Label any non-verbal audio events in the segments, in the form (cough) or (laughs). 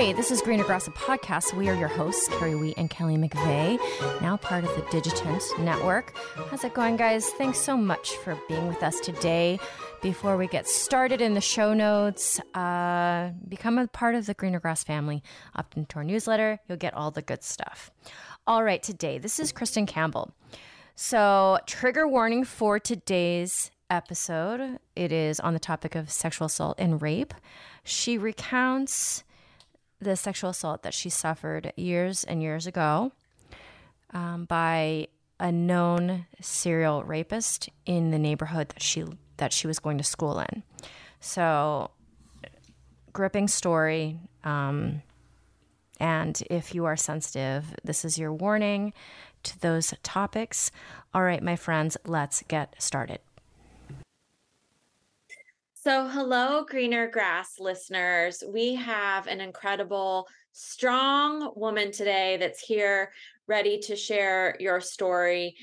Hey, this is Greener Grass, podcast. We are your hosts, Kerry Wheat and Kelly McVeigh, now part of the Digitent Network. How's it going, guys? Thanks so much for being with us today. Before we get started in the show notes, uh, become a part of the Greener Grass family. Opt into our newsletter, you'll get all the good stuff. All right, today, this is Kristin Campbell. So, trigger warning for today's episode. It is on the topic of sexual assault and rape. She recounts the sexual assault that she suffered years and years ago um, by a known serial rapist in the neighborhood that she that she was going to school in. So, gripping story. Um, and if you are sensitive, this is your warning to those topics. All right, my friends, let's get started. So, hello, Greener Grass listeners. We have an incredible, strong woman today that's here ready to share your story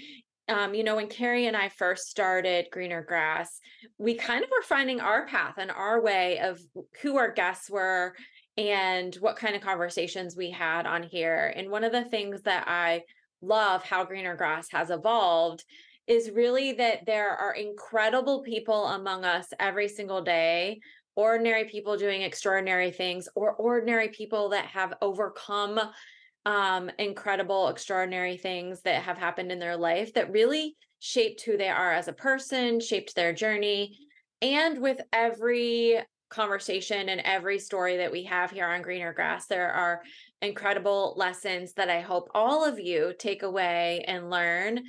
um, you know, when Kerry and I first started Greener Grass, we kind of were finding our path and our way of who our guests were and what kind of conversations we had on here. And one of the things that I love how Greener Grass has evolved is really that there are incredible people among us every single day ordinary people doing extraordinary things or ordinary people that have overcome um, incredible, extraordinary things that have happened in their life that really shaped who they are as a person, shaped their journey. And with every conversation and every story that we have here on Greener Grass, there are incredible lessons that I hope all of you take away and learn.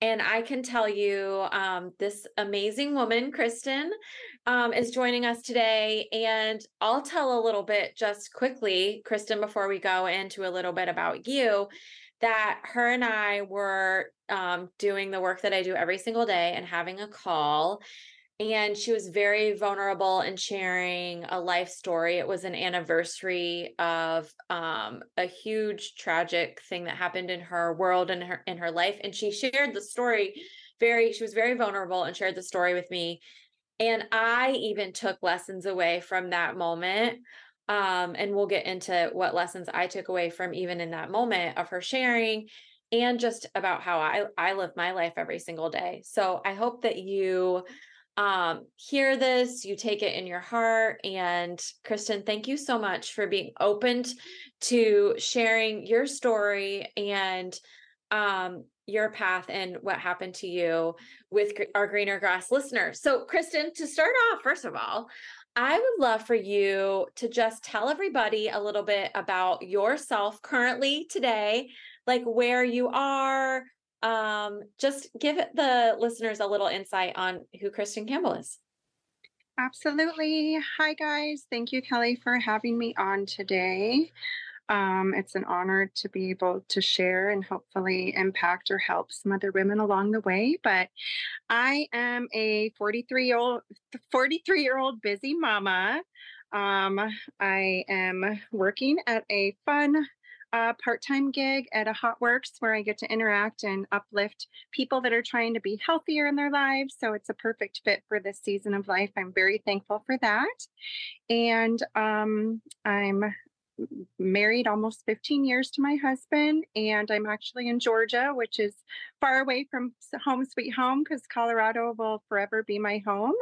And I can tell you, um, this amazing woman, Kristin, um, is joining us today. And I'll tell a little bit just quickly, Kristin, before we go into a little bit about you, that her and I were um, doing the work that I do every single day and having a call and she was very vulnerable in sharing a life story. It was an anniversary of um, a huge tragic thing that happened in her world and her in her life and she shared the story very she was very vulnerable and shared the story with me and i even took lessons away from that moment um, and we'll get into what lessons i took away from even in that moment of her sharing and just about how i i live my life every single day. So i hope that you um, hear this, you take it in your heart. And Kristin, thank you so much for being open to sharing your story and um, your path and what happened to you with our greener grass listeners. So, Kristin, to start off, first of all, I would love for you to just tell everybody a little bit about yourself currently today, like where you are, um, just give the listeners a little insight on who Kristin Campbell is. Absolutely. Hi, guys. Thank you, Kelly, for having me on today. Um, it's an honor to be able to share and hopefully impact or help some other women along the way. But I am a 43 year old 43 year old busy mama. Um, I am working at a fun a part time gig at a HotWorx where I get to interact and uplift people that are trying to be healthier in their lives. So it's a perfect fit for this season of life. I'm very thankful for that. And um, I'm married almost 15 years to my husband, and I'm actually in Georgia, which is far away from home sweet home because Colorado will forever be my home.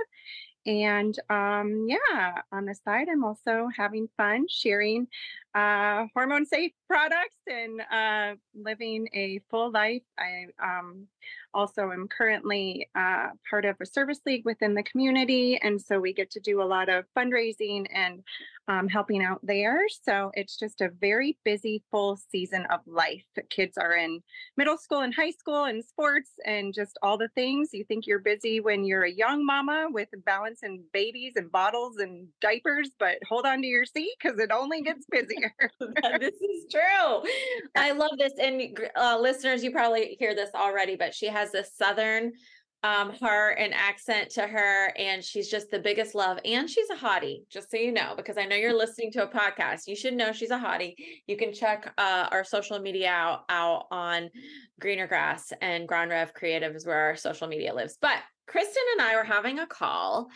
And um, yeah, on the side, I'm also having fun sharing uh, hormone safe products and uh, living a full life. I um, also am currently uh, part of a service league within the community. And so we get to do a lot of fundraising and um, helping out there. So it's just a very busy, full season of life. Kids are in middle school and high school and sports and just all the things. You think you're busy when you're a young mama with balancing babies and bottles and diapers, but hold on to your seat because it only gets busier. (laughs) this is true. I love this. And uh, listeners, you probably hear this already, but she has this Southern um, heart and accent to her, and she's just the biggest love. And she's a hottie, just so you know, because I know you're listening to a podcast. You should know she's a hottie. You can check uh, our social media out, out on Greener Grass and Grand Reve Creative is where our social media lives. But Kristin and I were having a call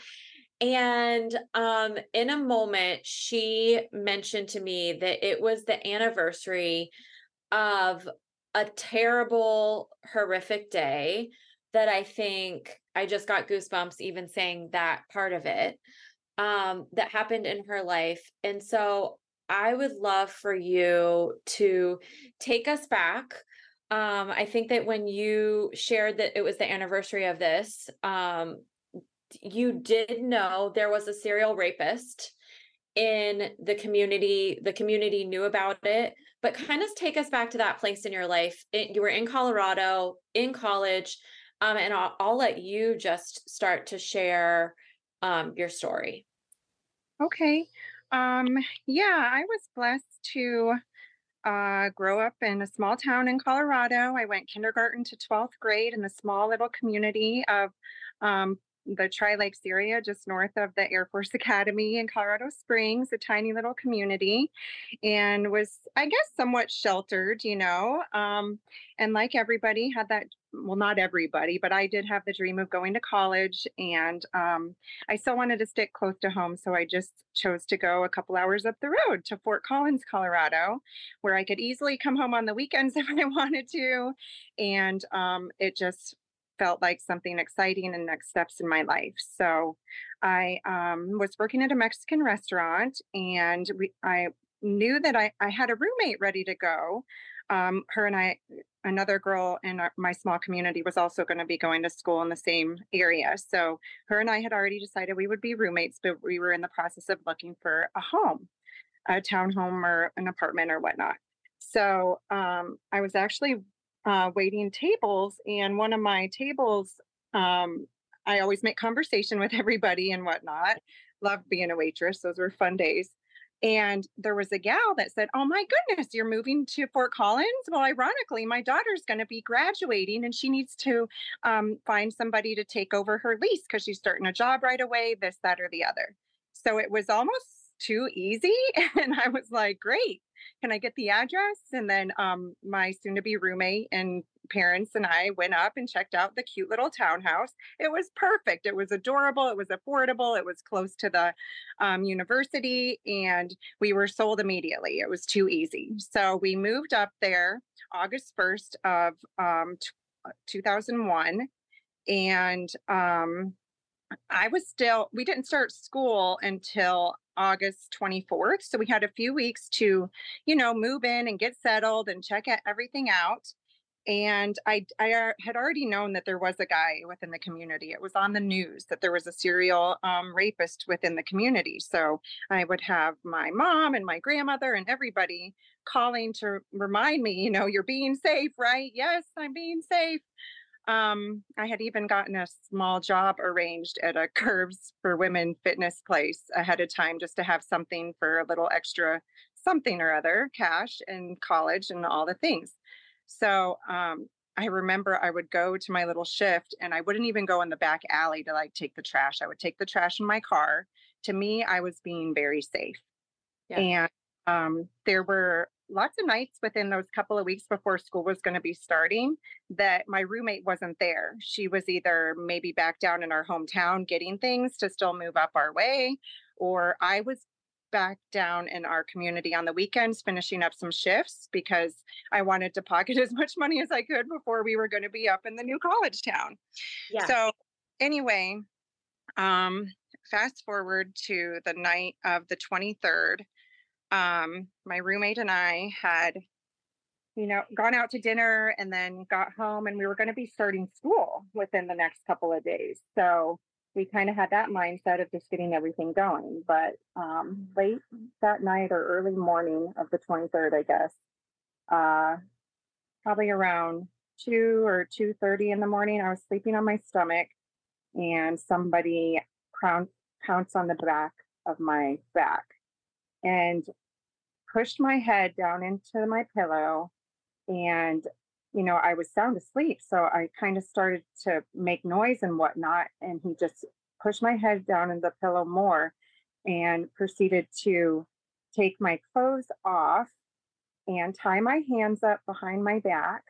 And um, in a moment, she mentioned to me that it was the anniversary of a terrible, horrific day that I think I just got goosebumps even saying that part of it um, that happened in her life. And so I would love for you to take us back. Um, I think that when you shared that it was the anniversary of this, um, you did know there was a serial rapist in the community. The community knew about it, but kind of take us back to that place in your life. It, you were in Colorado in college, um, and I'll, I'll, let you just start to share um, your story. Okay. Um, yeah, I was blessed to uh, grow up in a small town in Colorado. I went kindergarten to 12th grade in a small little community of um, the Tri Lakes area, just north of the Air Force (laughs) Academy in Colorado Springs, a tiny little community, and was, I guess, somewhat sheltered, you know. Um, and like everybody, had that well, not everybody, but I did have the dream of going to college, and um, I still wanted to stick close to home. So I just chose to go a couple hours up the road to Fort Collins, Colorado, where I could easily come home on the weekends (laughs) if I wanted to. And um, it just felt like something exciting and next steps in my life. So I um, was working at a Mexican restaurant and we, I knew that I, I had a roommate ready to go. Um, her and I, another girl in our, my small community, was also going to be going to school in the same area. So her and I had already decided we would be roommates, but we were in the process of looking for a home, a townhome or an apartment or whatnot. So um, I was actually uh, waiting tables, and one of my tables, um, I always make conversation with (laughs) everybody and whatnot. Love being a waitress; those were fun days. And there was a gal that said, Oh my goodness, you're moving to Fort Collins? Well, ironically, my daughter's going to be graduating and she needs to um, find somebody to take over her lease because she's starting a job right away, this, that, or the other. So it was almost too easy. (laughs) And I was like, Great can I get the address? And then um, my soon to be roommate and parents and I went up and checked out the cute little townhouse. It was perfect. It was adorable. It was affordable. It was close to the um, university, and we were sold immediately. It was too easy. So we moved up there August 1st of um, uh, 2001. And um, I was still, we didn't start school until August 24th. So we had a few weeks to, you know, move in and get settled and check everything out. And I, I had already known that there was a guy within the community. It was on the news that there was a serial um, rapist within the community. So I would have my mom and my grandmother and everybody calling to remind me, you know, you're being safe, right? Yes, I'm being safe. Um, I had even gotten a small job arranged at a Curves for Women fitness place ahead of time just to have something for a little extra something or other cash and college and all the things. So um, I remember I would go to my little shift and I wouldn't even go in the back alley to like take the trash. I would take the trash in my car. To me, I was being very safe. Yeah. And um, there were lots of nights within those couple of weeks before school was going to be starting that my roommate wasn't there. She was either maybe back down in our hometown getting things to still move up our way, or I was back down in our community on the weekends finishing up some shifts because I wanted to pocket (laughs) as much money as I could before we were going to be up in the new college town. Yeah. So anyway, um fast forward to the night of the 23rd um, my roommate and I had, you know, gone out to dinner and then got home and we were going to be starting school within the next couple of days. So we kind of had that mindset of just getting everything going. But um, late that night or early morning of the 23rd, I guess, uh, probably around two or 2.30 in the morning, I was sleeping on my stomach and somebody pounced on the back of my back and pushed my head down into my pillow and you know i was sound asleep so i kind of started to make noise and whatnot and he just pushed my head down in the pillow more and proceeded to take my clothes off and tie my hands up behind my back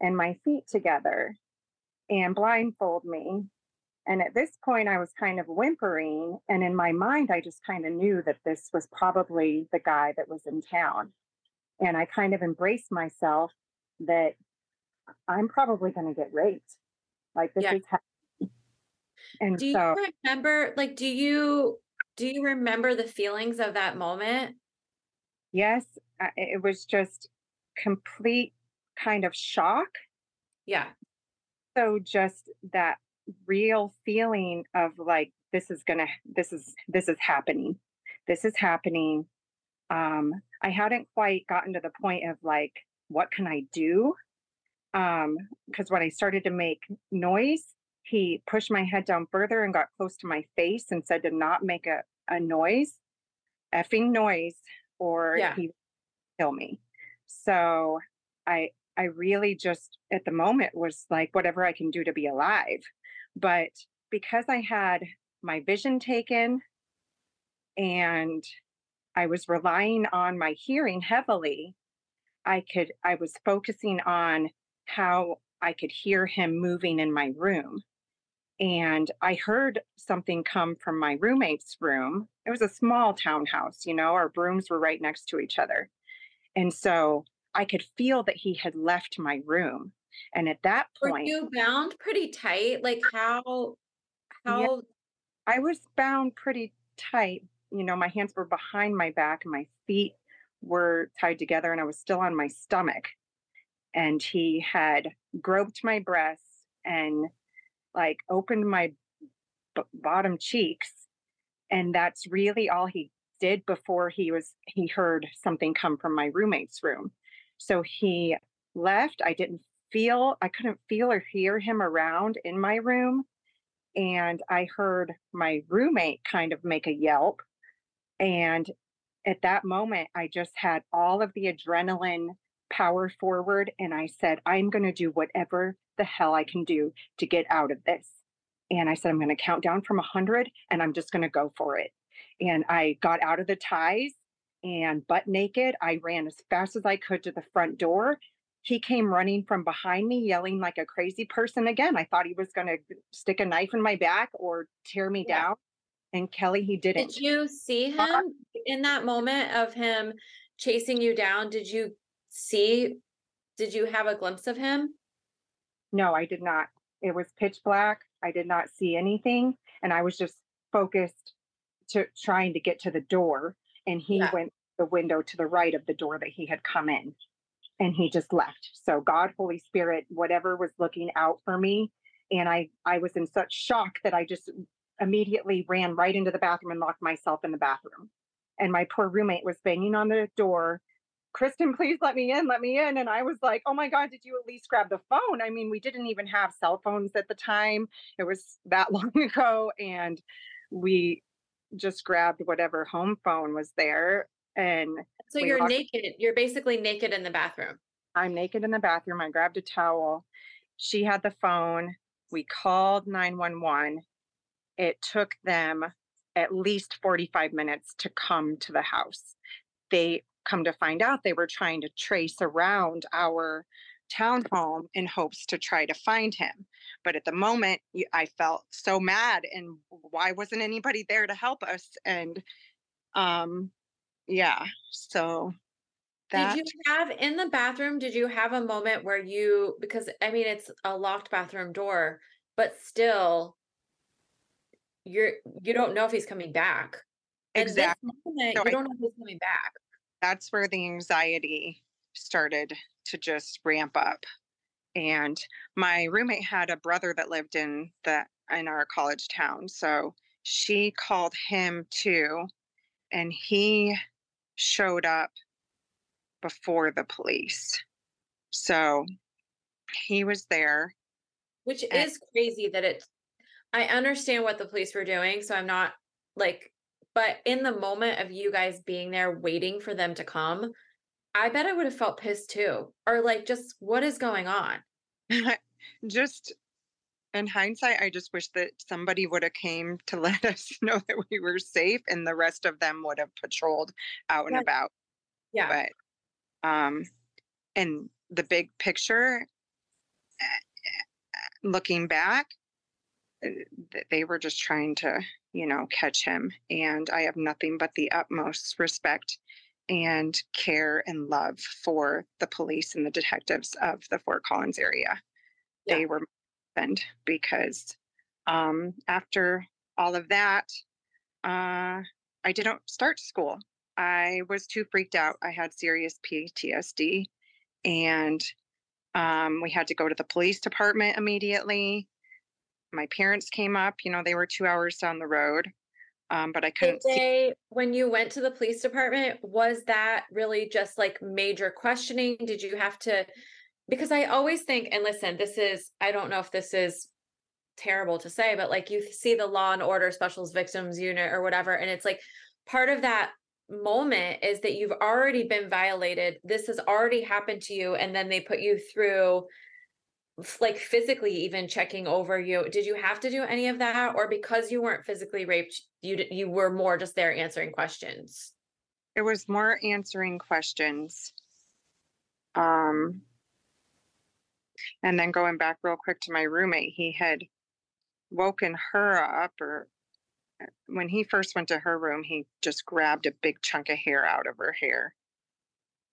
and my feet together and blindfold me And at this point, I was kind of whimpering. And in my mind, I just kind of knew that this was probably the guy that was in town. And I kind of embraced myself that I'm probably going to get raped. Like this Yeah. is happening. And Do you so, remember like do you do you remember the feelings of that moment? yes, it was just complete kind of shock. Yeah. So just that real feeling of like, this is to, this is, this is happening. This is happening. Um, I hadn't quite gotten to the point of like, what can I do? Um, because when I started to make noise, he pushed my head down further and got close to my face and said to not make a, a noise, effing noise, or Yeah. he kill me. So I I really just at the moment was like whatever I can do to be alive. But because I had my vision taken and I was relying on my hearing heavily, I could I was focusing on how I could hear him moving in my room. And I heard something come from my roommate's room. It was a small townhouse, you know, our rooms were right next to each other. And so I could feel that he had left my room. And at that point, Were you bound pretty tight? Like how how I was bound pretty tight. You know, my hands were behind my back and my feet were tied together, and I was still on my stomach. And he had groped my breasts and like opened my b- bottom cheeks. And that's really all he did before he was, he heard something come from my roommate's room. So he left. I didn't feel, I couldn't feel or hear him around in my room and I heard my roommate kind of make a yelp. And at that moment, I just had all of the adrenaline power forward. And I said, I'm going to do whatever the hell I can do to get out of this. And I said, I'm going to count down from 100 and I'm just going to go for it. And I got out of the ties and butt naked. I ran as fast as I could to the front door. He came running from behind me, yelling like a crazy person again. I thought he was going to stick a knife in my back or tear me Yeah. down. And Kelly, he didn't. did you see him in that moment of him chasing you down? Did you see did you have a glimpse of him? No, I did not. It was pitch black. I did not see anything. And I was just focused to trying to get to the door. And he Yeah. went the window to the right of the door that he had come in. And he just left. So God, Holy Spirit, whatever was looking out for me. And I I was in such shock that I just immediately ran right into the bathroom and locked myself in the bathroom. And my poor roommate was banging on the door Kristin, please let me in, let me in. And I was like, oh my God, did you at least grab the phone? I mean, we didn't even have cell phones at the time. It was that (laughs) long ago. And we just grabbed whatever home phone was there. And So you're locked- naked. You're basically naked in the bathroom. I'm naked in the bathroom. I grabbed a towel. She had the phone. We called 911. It took them at least 45 minutes to come to the house. They come to find out they were trying to trace around our townhome in hopes to try to find him. But at the moment, I felt so mad and why wasn't anybody there to help us? And um yeah, so that Did you have in the bathroom, did you have a moment where you because I mean it's a locked bathroom door, but still you're you don't know if he's coming back. Exactly moment, So you I- don't know if he's coming back. that's where the anxiety started to just ramp up. And my roommate had a brother that lived in the in our college town. So she called him too. And he showed up before the police. So he was there. Which And- is crazy that it I understand what the police were doing, so I'm not like but in the moment of you guys being there waiting for them to come, I bet I would have felt pissed too. Or like just what is going on? (laughs) just in hindsight, I just wish that somebody would have came to (laughs) let us know that we were safe and the rest of them would have patrolled out and Yeah. about. Yeah. but um in the big picture eh, looking back they were just trying to, you know, catch him. And I have nothing but the utmost respect and care and love for the police and the detectives of the Fort Collins area. Yeah. They were friend because um, after all of that, uh, I didn't start school. I was too freaked out. I had serious PTSD, and um, we had to go to the police department immediately. My parents came up. You know, they were two hours down the road um, but I couldn't. Did they, see- when you went to the police department, was that really just like major questioning? Did you have to? Because I always think, and listen, this is, I don't know if this is terrible to say, but like you see the law and order specials victims unit or whatever, and it's like part of that moment is that you've already been violated. This has already happened to you. And then they put you through like physically even checking over you did you have to do any of that or because you weren't physically raped you you were more just there answering questions it was more answering questions um and then going back real quick to my roommate he had woken her up or uh, when he first went to her room he just grabbed a big chunk of hair out of her hair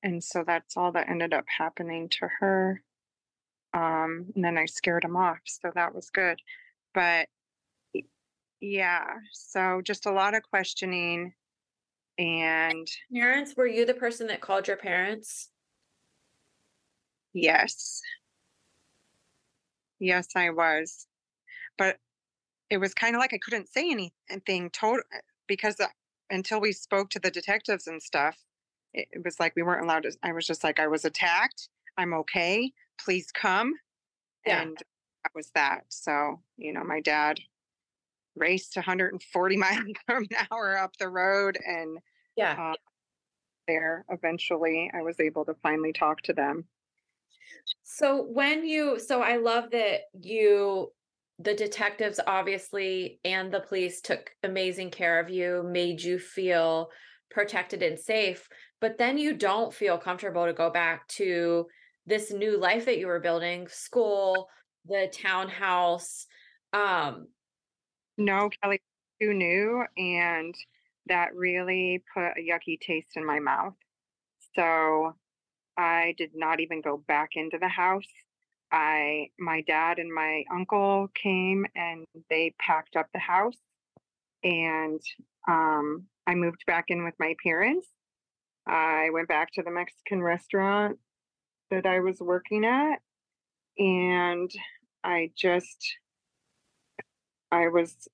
and so that's all that ended up happening to her um, and then I scared him off. So that was good. But yeah, so just a lot of questioning. And parents, were you the person that called your parents? Yes. Yes, I was. But it was kind of like I couldn't say anything total because uh, until we spoke to the detectives and stuff, it, it was like we weren't allowed to. I was just like, I was attacked. I'm okay please come. Yeah. And that was that. So, you know, my dad raced 140 (laughs) miles an hour up the road and yeah. Uh, there eventually I was able to finally talk to them. So when you so I love that you the detectives obviously and the police took amazing care of you, made you feel protected and safe, but then you don't feel comfortable to go back to this new life that you were building school the townhouse um no kelly too new and that really put a yucky taste in my mouth. So i did not even go back into the house i my dad and my uncle came and they packed up the house and um, i moved back in with my parents i went back to the mexican restaurant that I was working at. And I just, I was,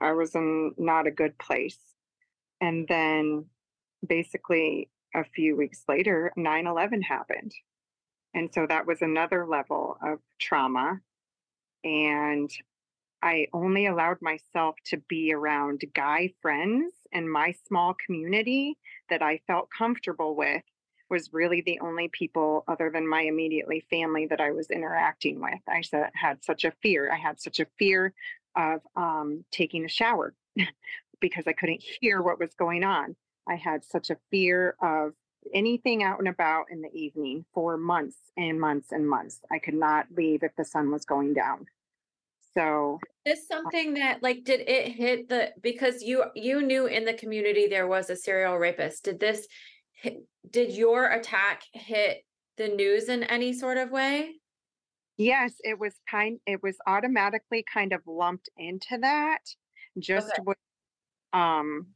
I was in not a good place. And then basically a few weeks later, 9 11 happened. And so that was another level of trauma. And I only allowed myself to be around guy friends and my small community that I felt comfortable with was really the only people other than my immediately family that I was interacting with. I had such a fear. I had such a fear of um, taking a shower (laughs) because I couldn't hear what was going on. I had such a fear of anything out and about in the evening for months and months and months. I could not leave if the sun was going down. So is uh something that like did it hit the because you you knew in the community there was a serial rapist. Did this did your attack hit the news in any sort of way? Yes, it was kind it was automatically kind of lumped into that just okay. with um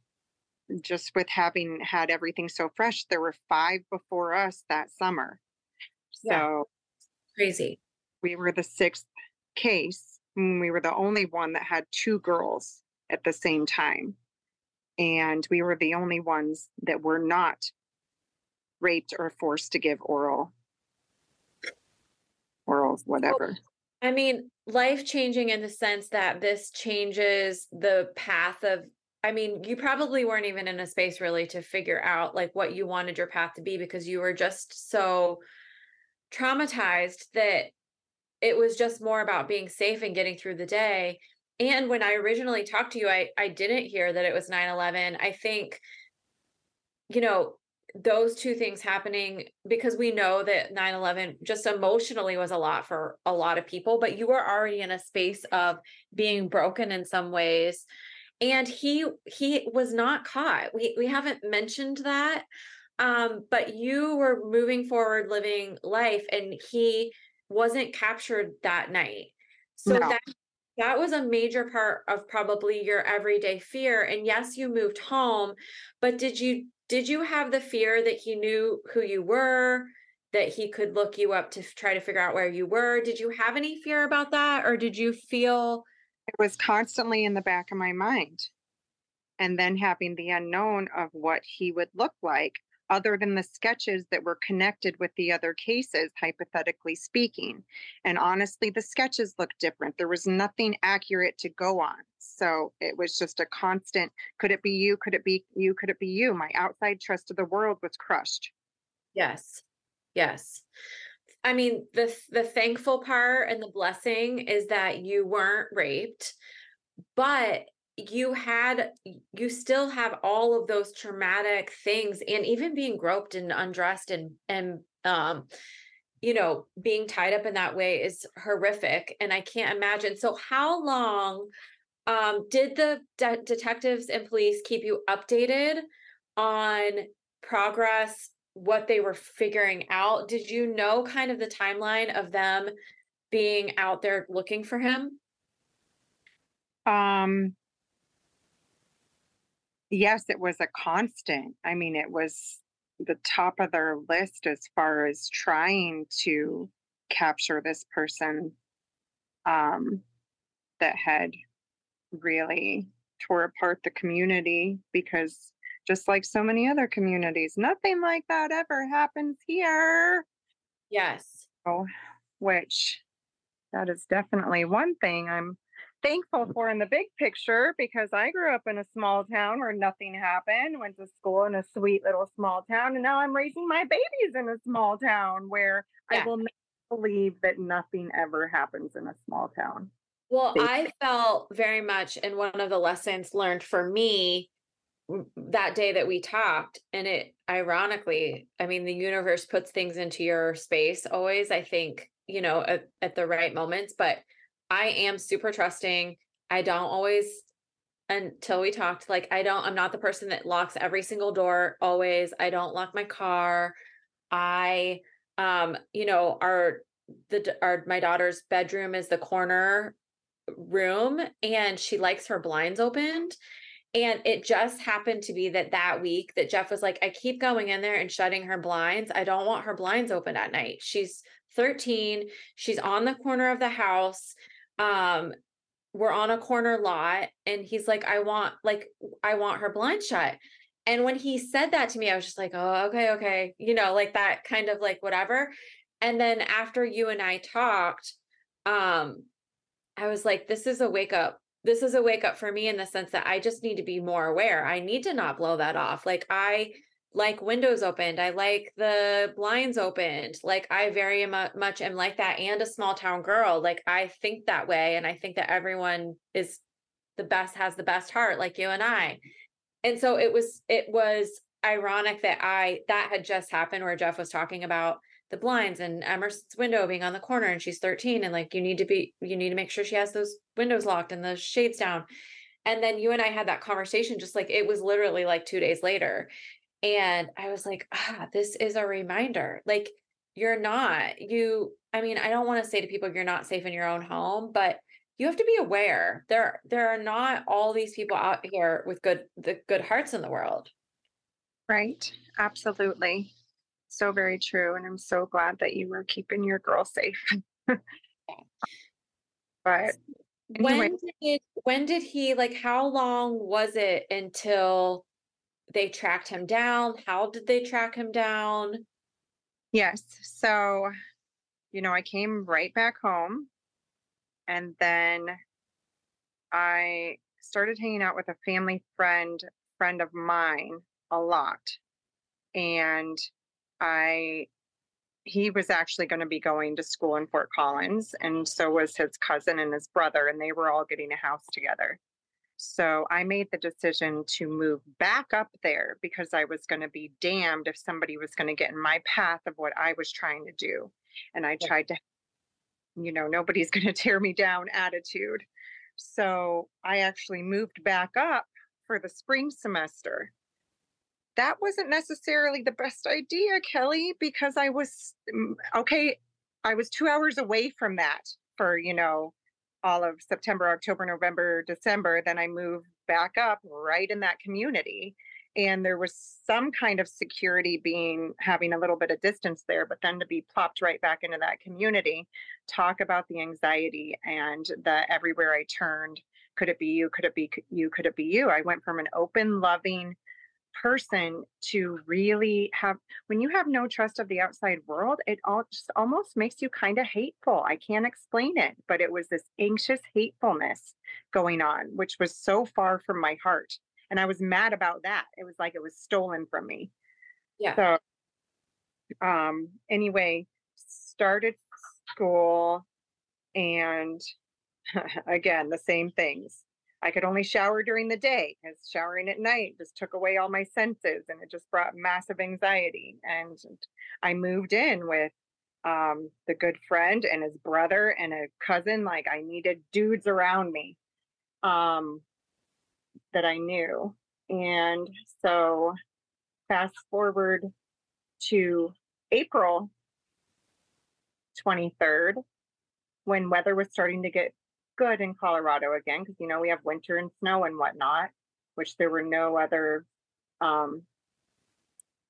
just with having had everything so fresh. There were 5 before us that summer. So yeah. crazy. We were the sixth case. we were the only one that had two girls at the same time. And we were the only ones that were not raped or forced to give oral oral whatever i mean life changing in the sense that this changes the path of i mean you probably weren't even in a space really to figure out like what you wanted your path to be because you were just so traumatized that it was just more about being safe and getting through the day. And when i originally talked to you i i didn't hear that it was 9-11 i think you know those two things happening because we know that 9-11 just emotionally was a lot for a lot of people but you were already in a space of being broken in some ways and he he was not caught. We we haven't mentioned that um but you were moving forward living life and he wasn't captured that night. So No. that that was a major part of probably your everyday fear and yes you moved home but did you did you have the fear that he knew who you were that he could look you up to try to figure out where you were? Did you have any fear about that or did you feel It was constantly in the back of my mind. And then having the unknown of what he would look like, other than the sketches that were connected with the other cases, hypothetically speaking. And honestly, the sketches looked different. There was nothing accurate to go on. So it was just a constant could it be you? Could it be you? Could it be you? My outside trust of the world was crushed. yes yes i mean the the thankful part and the blessing is that you weren't raped but you had you still have all of those traumatic things and even being groped and undressed and and um you know being tied up in that way is horrific and i can't imagine. So how long um did the de- detectives and police keep you updated on progress what they were figuring out did you know kind of the timeline of them being out there looking for him Um yes, it was a constant. I mean, it was the top of their list as far as trying to capture this person um that had really tore apart the community because just like so many other communities, nothing like that ever happens here. yes Oh, which that is definitely one thing I'm thankful for in the big picture because I grew up in a small town where nothing happened, went to school in a sweet little small town, and now I'm raising my babies in a small town where Yeah. I will not believe that nothing ever happens in a small town. Well, I felt very much in one of the lessons learned for me that day that we talked, and it ironically, I mean, the universe puts things into your space always, I think, you know, at, at the right moments, but I am super trusting. I don't always until we talked like I don't I'm not the person that locks every single door always. I don't lock my car. I um you know our the our my daughter's bedroom is the corner room and she likes her blinds opened and it just happened to be that that week that Jeff was like I keep going in there and shutting her blinds. I don't want her blinds open at night. She's 13. She's on the corner of the house. Um we're on a corner lot and he's like I want like I want her blind shut. And when he said that to me I was just like, "Oh, okay, okay." You know, like that kind of like whatever. And then after you and I talked, um I was like, this is a wake up. This is a wake up for me in the sense that I just need to be more aware. I need to not blow that off. Like I like windows opened. I like the blinds opened. Like I very mu- much am like that and a small town girl. Like I think that way and I think that everyone is the best has the best heart like you and I. And so it was it was ironic that I that had just happened where Jeff was talking about the blinds and Emerson's window being on the corner and she's 13 and like you need to be you need to make sure she has those windows locked and the shades down. And then you and I had that conversation just like it was literally like 2 days later. And I was like, ah, this is a reminder. Like you're not you I mean, I don't want to say to people you're not safe in your own home, but you have to be aware. There there are not all these people out here with good the good hearts in the world. Right. Absolutely. So very true. And I'm so glad that you were keeping your girl safe. (laughs) but anyway, when did when did he like how long was it until they tracked him down how did they track him down yes. So, you know, I came right back home and then I started hanging out with a family friend, friend of mine a lot. And I he was actually going to be going to school in Fort Collins and so was his cousin and his brother and they were all getting a house together. So I made the decision to move back up there because I was going to be damned if somebody was going to get in my path of what I was trying to do. And I tried to, you know, nobody's (laughs) going to tear me down attitude. So I actually moved back up for the spring semester. That wasn't necessarily the best idea, Kelly, because I was mm, okay. I was two hours away from that for, you know, all of September, October, November, December. Then I moved back up right in that community. And there was some kind of security being having a little bit of distance there, but then to be plopped right back into that community, talk about the anxiety and the everywhere I turned. Could it be you? Could it be you? Could it be you? I went from an open, loving, person to really have when you have no trust of the outside world it all just almost makes you kind of hateful i can't explain it but it was this anxious hatefulness going on which was so far from my heart and i was mad about that it was like it was stolen from me. Yeah. So um anyway started school and (laughs) again the same things I could only shower during the day because showering at night just took away all my senses and it just brought massive anxiety. And I moved in with um, the good friend and his brother and a cousin. Like I needed dudes around me um, that I knew. And so fast forward to April 23rd, when weather was starting to get good in Colorado again because you know we have winter and snow and whatnot, which there were no other um,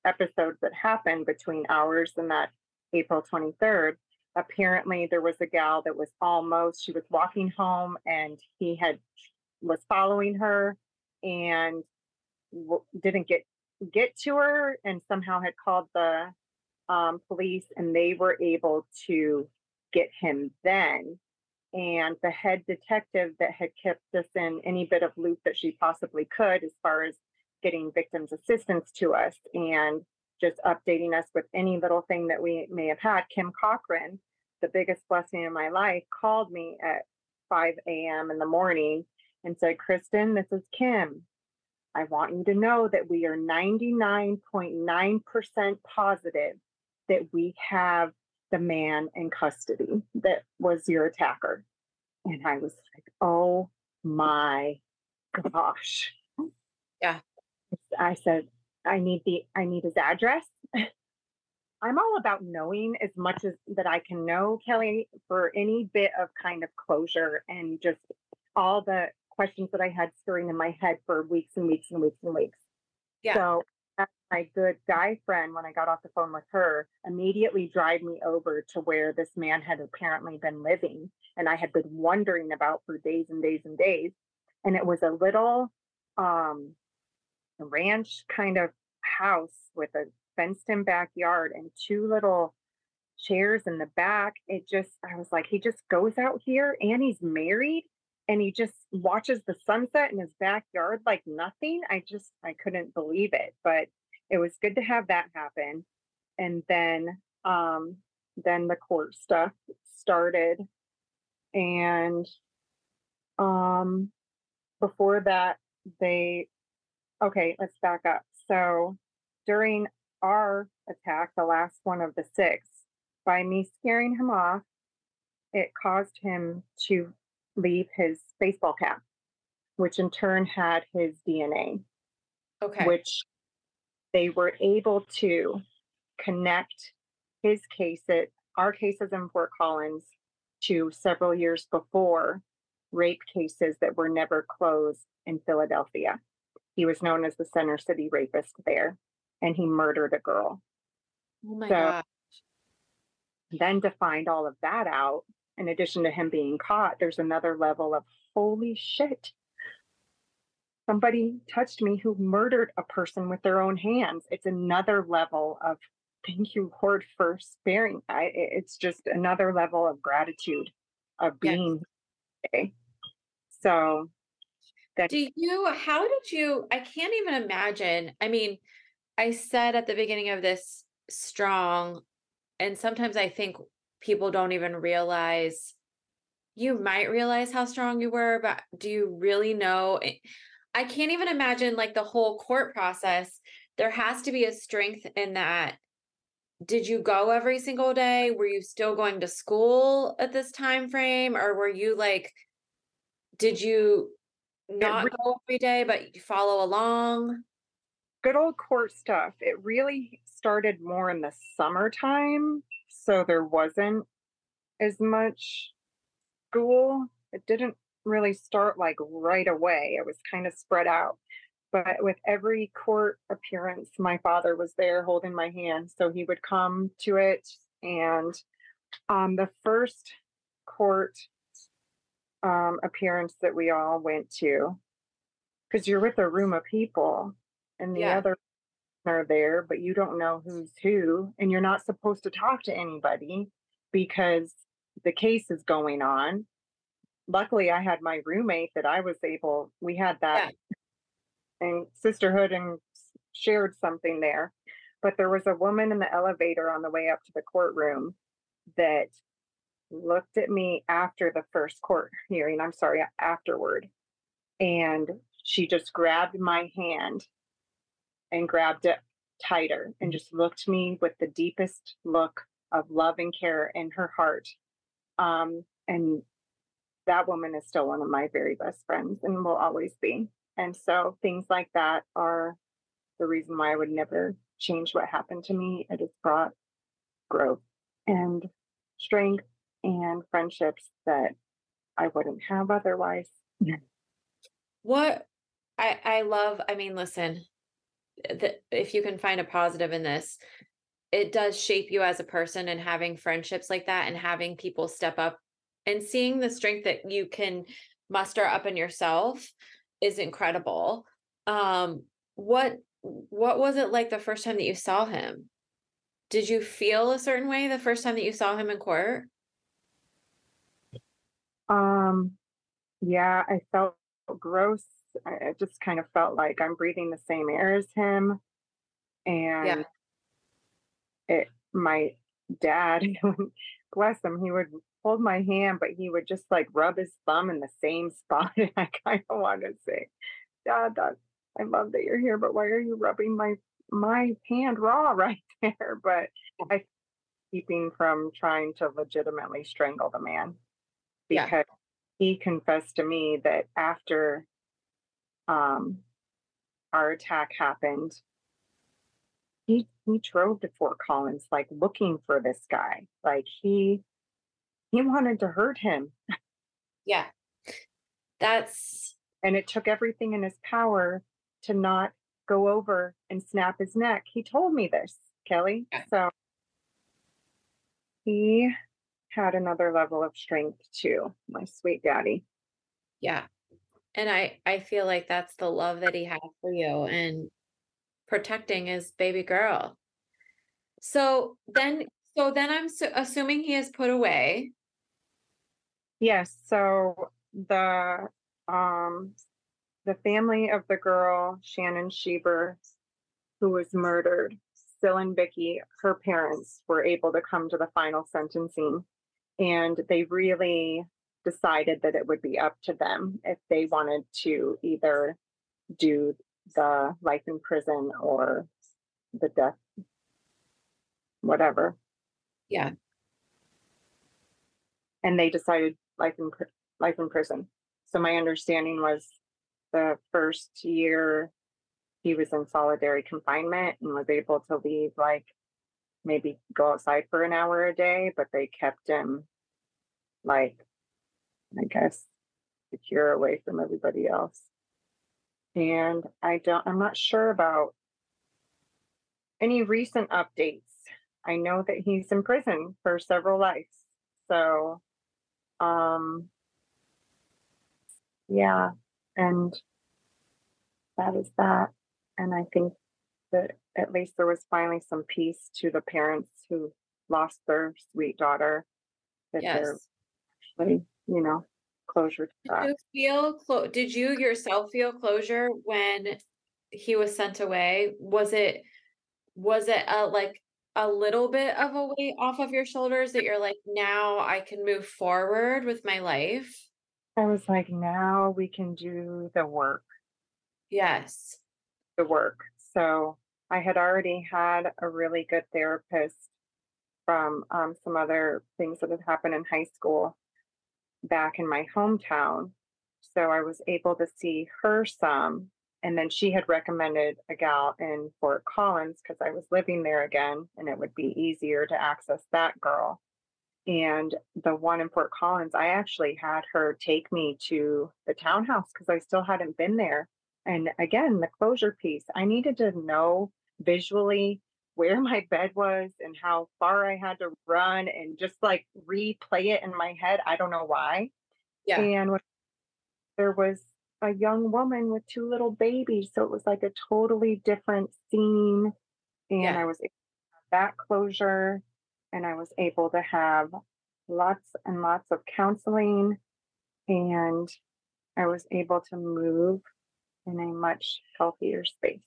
episodes that happened between ours and that April 23rd. Apparently, there was a gal that was almost she was walking home and he had was following her and w- didn't get get to her and somehow had called the um, police and they were able to get him then and the head detective that had kept us in any bit of loop that she possibly could as far as getting victims assistance to us and just updating us with any little thing that we may have had. Kim Cochran, the biggest blessing in my life, called me at 5 a.m. in the morning and said, Kristin, this is Kim. I want you to know that we are 99.9% positive that we have the man in custody that was your attacker. And I was like, oh my gosh. Yeah. I said, I need the I need his address. (laughs) I'm all about knowing as much as that I can know, Kelly, for any bit of kind of closure and just all the questions that I had stirring in my head for weeks and weeks and weeks and weeks. Yeah. So my good guy friend, when I got off the phone with her, immediately drive me over to where this man had apparently been living and I had been wondering about for days and days and days. And it was a little um, ranch kind of house with a fenced in backyard and two little chairs in the back. It just, I was like, he just goes out here and he's married and he just watches the sunset in his backyard like nothing. I just, I couldn't believe it. But it was good to have that happen. And then um then the court stuff started and um before that they okay, let's back up. So during our attack, the last one of the six, by me scaring him off, it caused him to leave his baseball cap, which in turn had his DNA. Okay. Which they were able to connect his case at our cases in Fort Collins to several years before rape cases that were never closed in Philadelphia. He was known as the Center City rapist there, and he murdered a girl. Oh my so, gosh. Then to find all of that out, in addition to him being caught, there's another level of holy shit somebody touched me who murdered a person with their own hands. It's another level of thank you, Lord, for sparing. I, it's just another level of gratitude of being. Yes. Okay. So, that- do you? How did you? I can't even imagine. I mean, I said at the beginning of this strong, and sometimes I think people don't even realize you might realize how strong you were, but do you really know? I can't even imagine like the whole court process. There has to be a strength in that. Did you go every single day? Were you still going to school at this time frame or were you like did you not go every day but you follow along? Good old court stuff. It really started more in the summertime, so there wasn't as much school. It didn't really start like right away. It was kind of spread out. But with every court appearance, my father was there holding my hand. So he would come to it. And um, the first court um, appearance that we all went to, because you're with a room of people and the Yeah. other are there, but you don't know who's who, and you're not supposed to talk to anybody because the case is going on. Luckily, I had my roommate that I was able, we had that and sisterhood and shared something there. But there was a woman in the elevator on the way up to the courtroom that looked at me after the first court hearing. I'm sorry, afterward. And she just grabbed my hand and grabbed it tighter and just looked me with the deepest look of love and care in her heart. Um, and that woman is still one of my very best friends and will always be. And so things like that are the reason why I would never change what happened to me. It has brought growth and strength and friendships that I wouldn't have otherwise. What I I love, I mean, listen, if you can find a positive in this, it does shape you as a person and having friendships like that and having people step up and seeing the strength that you can muster up in yourself is incredible. Um what what was it like the first time that you saw him? Did you feel a certain way the first time that you saw him in court? Um, yeah, I felt gross. I I just kind of felt like I'm breathing the same air as him. And it, my dad, (laughs) bless him, he would hold my hand, but he would just like rub his thumb in the same (laughs) spot. And I kind of want to say, Dad, that, I love that you're here, but why are you rubbing my my hand raw (laughs) right there? But I keeping from trying to legitimately strangle the man Yeah. because he confessed to me that after um our attack happened he he drove to Fort Collins like looking for this guy like he he wanted to hurt him Yeah. That's and it took everything in his power to not go over and snap his neck he told me this Kelly Yeah. so he had another level of strength too my sweet daddy Yeah. And I I feel like that's the love that he has for you and protecting his baby girl. So then so then I'm su- assuming he is put away. Yes, so the um the family of the girl Shannon Schieber who was murdered, Syl and Vicki, her parents were able to come to the final sentencing and they really decided that it would be up to them if they wanted to either do the life in prison or the death whatever Yeah. and they decided life in life in prison. So my understanding was the first year he was in solitary confinement and was able to leave like maybe go outside for an hour a day, but they kept him like I guess secure away from everybody else. And I don't I'm not sure about any recent updates. I know that he's in prison for several lives. So um yeah and that is that and i think that at least there was finally some peace to the parents who lost their sweet daughter that they're Yes. actually you know closure to Did you feel clo- did you yourself feel closure when he was sent away? Was it was it uh, like a little bit of a weight off of your shoulders that you're like, now I can move forward with my life? I was like, now we can do the work. Yes. The work. So I had already had a really good therapist from um, some other things that had happened in high school back in my hometown. So I was able to see her some. And then she had recommended a gal in Fort Collins because I was living there again and it would be easier to access that girl. And the one in Fort Collins, I actually had her take me to the townhouse because I still hadn't been there. And again, the closure piece, I needed to know visually where my bed was and how far I had to run and just like replay it in my head. I don't know why. Yeah. And there was a young woman with two little babies. So it was like a totally different scene. And yeah. I was that closure and I was able to have lots and lots of counseling and I was able to move in a much healthier space.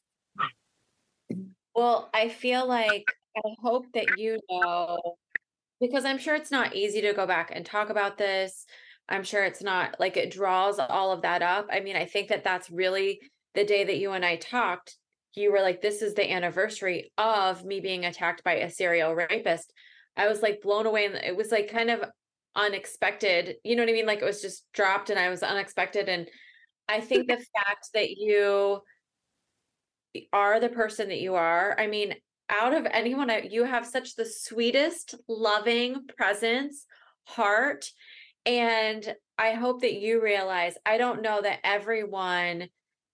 Mm. Well, I feel like I hope that you know because I'm sure it's not easy to go back and talk about this. I'm sure it's not like it draws all of that up. I mean, I think that that's really the day that you and I talked. You were like, this is the anniversary of me being attacked by a serial rapist. I was like blown away. And it was like kind of unexpected. You know what I mean? Like it was just dropped and I was unexpected. And I think the fact that you are the person that you are. I mean, out of anyone, you have such the sweetest, loving presence, heart. And I hope that you realize I don't know that everyone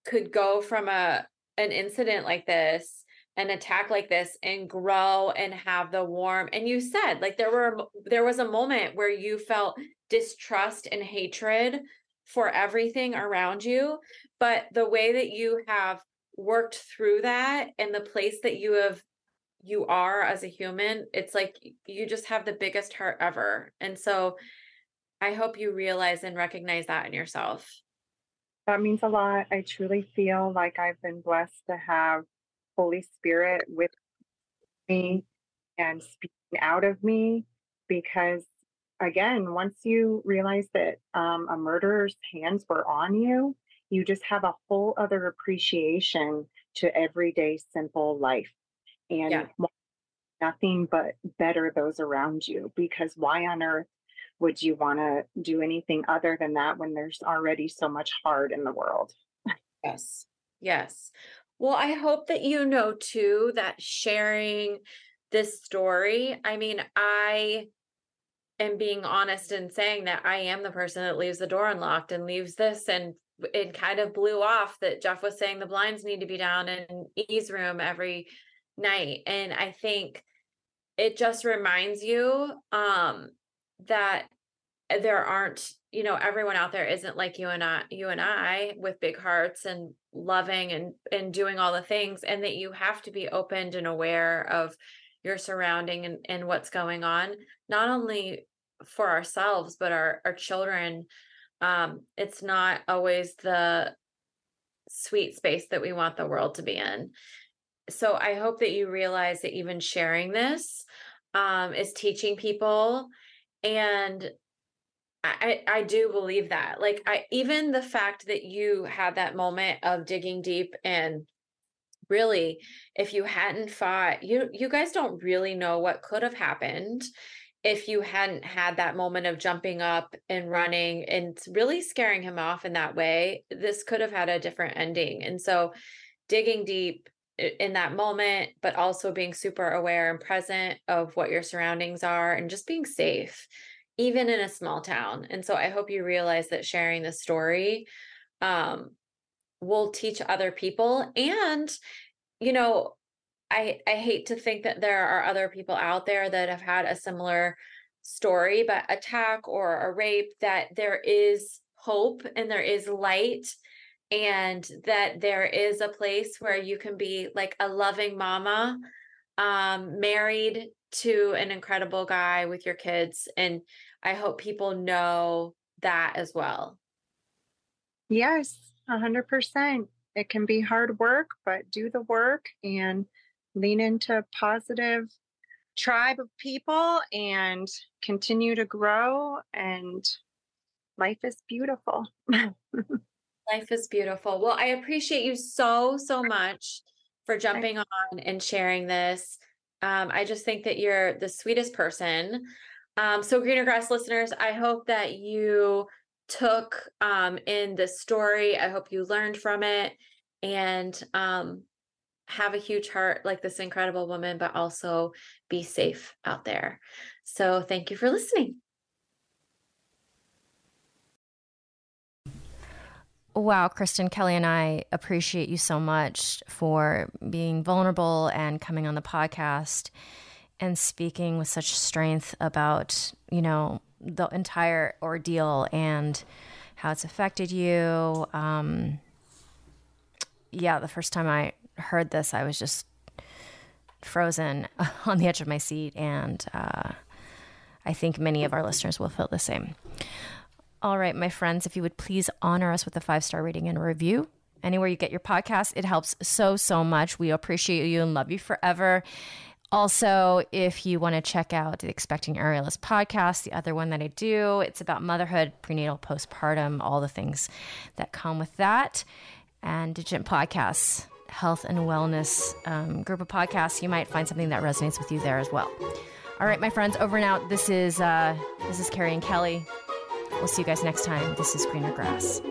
could go from a an incident like this an attack like this and grow and have the warm and you said like there were there was a moment where you felt distrust and hatred for everything around you but the way that you have worked through that and the place that you have you are as a human it's like you just have the biggest heart ever and so i hope you realize and recognize that in yourself. That means a lot i truly feel like i've been blessed to have holy spirit with me and speaking out of me because again once you realize that um, a murderer's hands were on you you just have a whole other appreciation to everyday simple life and yeah. nothing but better those around you because why on earth would you want to do anything other than that when there's already so much hard in the world? Yes. Yes. Well i hope that you know too that sharing this story i mean i am being honest and saying that I am the person that leaves the door unlocked and leaves this and it kind of blew off that Jeff was saying the blinds need to be down in E's room every night. And I think it just reminds you um, that there aren't, you know, everyone out there isn't like you and I, you and I with big hearts and loving and and doing all the things, and that you have to be opened and aware of your surrounding and, and what's going on, not only for ourselves, but our, our children um, it's not always the sweet space that we want the world to be in. So I hope that you realize that even sharing this um, is teaching people. And I, I do believe that. Like I even the fact that you had that moment of digging deep and really if you hadn't fought you you guys don't really know what could have happened if you hadn't had that moment of jumping up and running and really scaring him off in that way, this could have had a different ending. And so, digging deep in that moment, but also being super aware and present of what your surroundings are and just being safe, even in a small town. And so, I hope you realize that sharing the story um, will teach other people. And, you know, I I hate to think that there are other people out there that have had a similar story, but attack or a rape, that there is hope and there is light and that there is a place where you can be like a loving mama um married to an incredible guy with your kids and i hope people know that as well. Yes 100% it can be hard work but do the work and lean into positive tribe of people and continue to grow and life is beautiful. (laughs) life is beautiful. Well, I appreciate you so so much for jumping on and sharing this. Um, I just think that you're the sweetest person. Um, so, Greener Grass listeners, I hope that you took um, in this story. I hope you learned from it and um, have a huge heart like this incredible woman, but also be safe out there. So, thank you for listening. Wow, Kristin Kelly and I appreciate you so much for being vulnerable and coming on the podcast and speaking with such strength about, you know, the entire ordeal and how it's affected you. Um, yeah, the first time I heard this, I was just frozen (laughs) on the edge of my seat. And uh, I think many of our listeners will feel the same. All right, my friends, if you would please honor us with a five star rating and review. Anywhere you get your podcast, it helps so, so much. We appreciate you and love you forever. Also, if you want to check out the Expecting Aerialist podcast, the other one that I do, it's about motherhood, prenatal, postpartum, all the things that come with that, and Digitent Podcasts, health and wellness um, group of podcasts. You might find something that resonates with you there as well. All right, my friends, over and out. This is uh, this is Kerry and Kelly. We'll see you guys next time. This is Greener Grass.